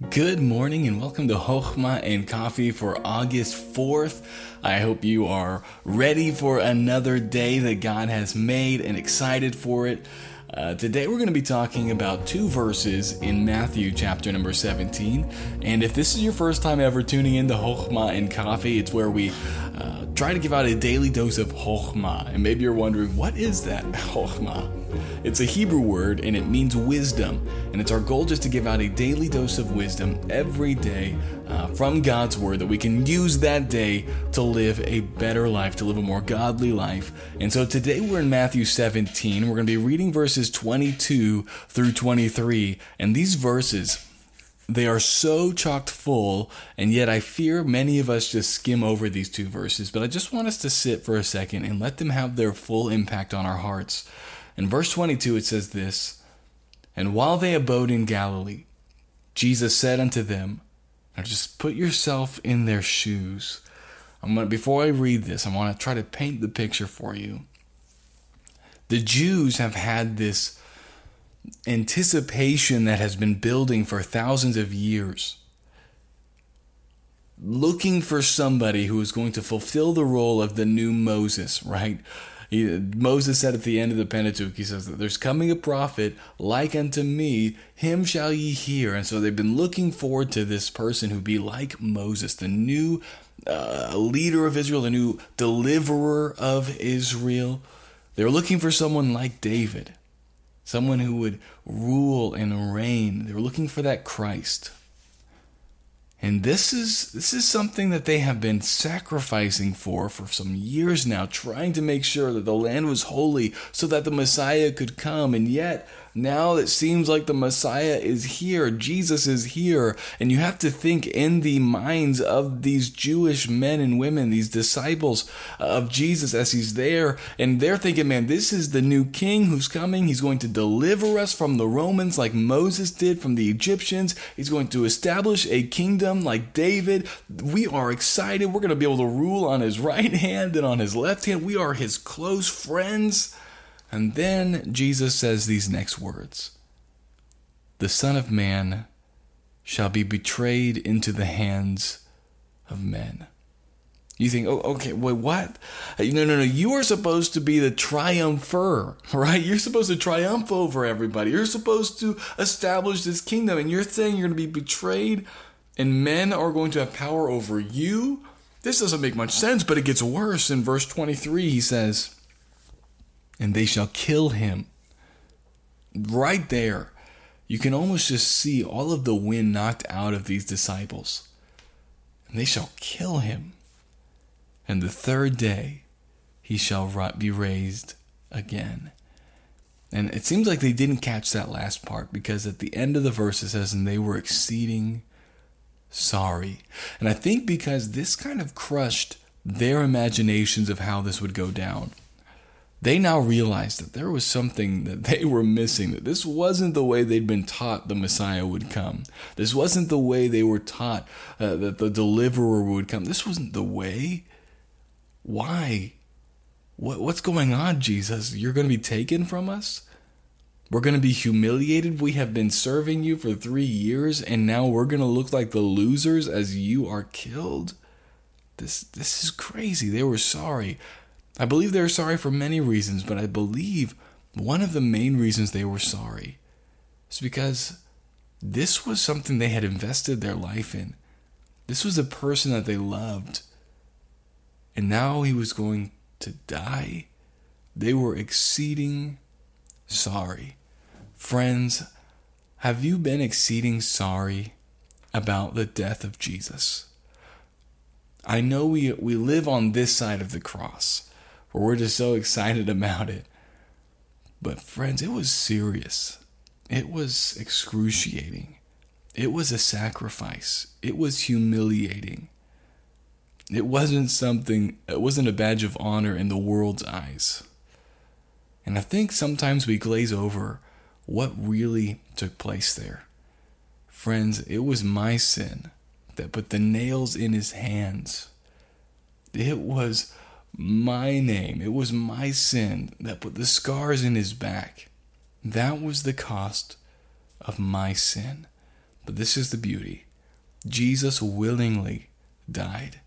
Good morning and welcome to Hochma and Coffee for August 4th. I hope you are ready for another day that God has made and excited for it. Uh, today we're going to be talking about two verses in Matthew chapter number 17. And if this is your first time ever tuning in to Hochma and Coffee, it's where we uh, try to give out a daily dose of Hochma. And maybe you're wondering, what is that Hochma? It's a Hebrew word and it means wisdom. And it's our goal just to give out a daily dose of wisdom every day from God's word that we can use that day to live a better life, to live a more godly life. And so today we're in Matthew 17. We're going to be reading verses 22 through 23. And these verses, they are so chocked full, and yet I fear many of us just skim over these two verses. But I just want us to sit for a second and let them have their full impact on our hearts. In verse 22, it says this And while they abode in Galilee, Jesus said unto them, Now just put yourself in their shoes. I'm gonna, before I read this, I want to try to paint the picture for you. The Jews have had this anticipation that has been building for thousands of years looking for somebody who is going to fulfill the role of the new Moses, right? Moses said at the end of the Pentateuch, he says that there's coming a prophet like unto me, him shall ye hear. And so they've been looking forward to this person who be like Moses, the new uh, leader of Israel, the new deliverer of Israel. They're looking for someone like David, someone who would rule and reign. They were looking for that Christ. And this is this is something that they have been sacrificing for for some years now, trying to make sure that the land was holy so that the Messiah could come. And yet, now it seems like the Messiah is here, Jesus is here, and you have to think in the minds of these Jewish men and women, these disciples of Jesus as he's there, and they're thinking, man, this is the new king who's coming. He's going to deliver us from the Romans like Moses did from the Egyptians. He's going to establish a kingdom like David. We are excited. We're going to be able to rule on his right hand and on his left hand. We are his close friends. And then Jesus says these next words The Son of Man shall be betrayed into the hands of men. You think, oh, okay, wait, what? No, no, no. You are supposed to be the triumpher, right? You're supposed to triumph over everybody. You're supposed to establish this kingdom, and you're saying you're going to be betrayed, and men are going to have power over you? This doesn't make much sense, but it gets worse. In verse 23, he says, and they shall kill him. Right there, you can almost just see all of the wind knocked out of these disciples. And they shall kill him. And the third day he shall be raised again. And it seems like they didn't catch that last part because at the end of the verse it says, and they were exceeding sorry. And I think because this kind of crushed their imaginations of how this would go down they now realized that there was something that they were missing, that this wasn't the way they'd been taught the Messiah would come. This wasn't the way they were taught uh, that the deliverer would come. This wasn't the way. Why? What, what's going on, Jesus? You're going to be taken from us? We're going to be humiliated. We have been serving you for three years, and now we're going to look like the losers as you are killed? This, this is crazy. They were sorry. I believe they were sorry for many reasons, but I believe one of the main reasons they were sorry is because this was something they had invested their life in. This was a person that they loved. And now he was going to die. They were exceeding sorry. Friends, have you been exceeding sorry about the death of Jesus? I know we, we live on this side of the cross or we're just so excited about it. But, friends, it was serious. It was excruciating. It was a sacrifice. It was humiliating. It wasn't something, it wasn't a badge of honor in the world's eyes. And I think sometimes we glaze over what really took place there. Friends, it was my sin that put the nails in his hands. It was my name. It was my sin that put the scars in his back. That was the cost of my sin. But this is the beauty Jesus willingly died.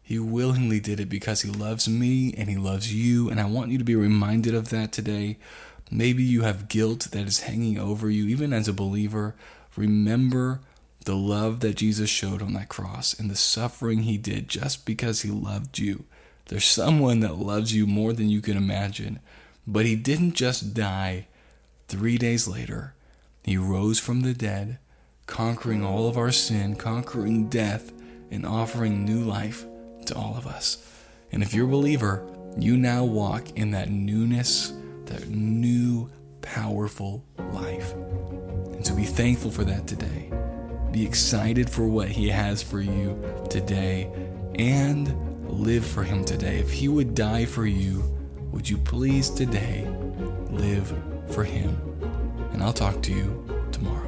He willingly did it because he loves me and he loves you. And I want you to be reminded of that today. Maybe you have guilt that is hanging over you, even as a believer. Remember the love that Jesus showed on that cross and the suffering he did just because he loved you. There's someone that loves you more than you can imagine. But he didn't just die. Three days later, he rose from the dead, conquering all of our sin, conquering death, and offering new life to all of us. And if you're a believer, you now walk in that newness, that new, powerful life. And so be thankful for that today. Be excited for what He has for you today and live for Him today. If He would die for you, would you please today live for Him? And I'll talk to you tomorrow.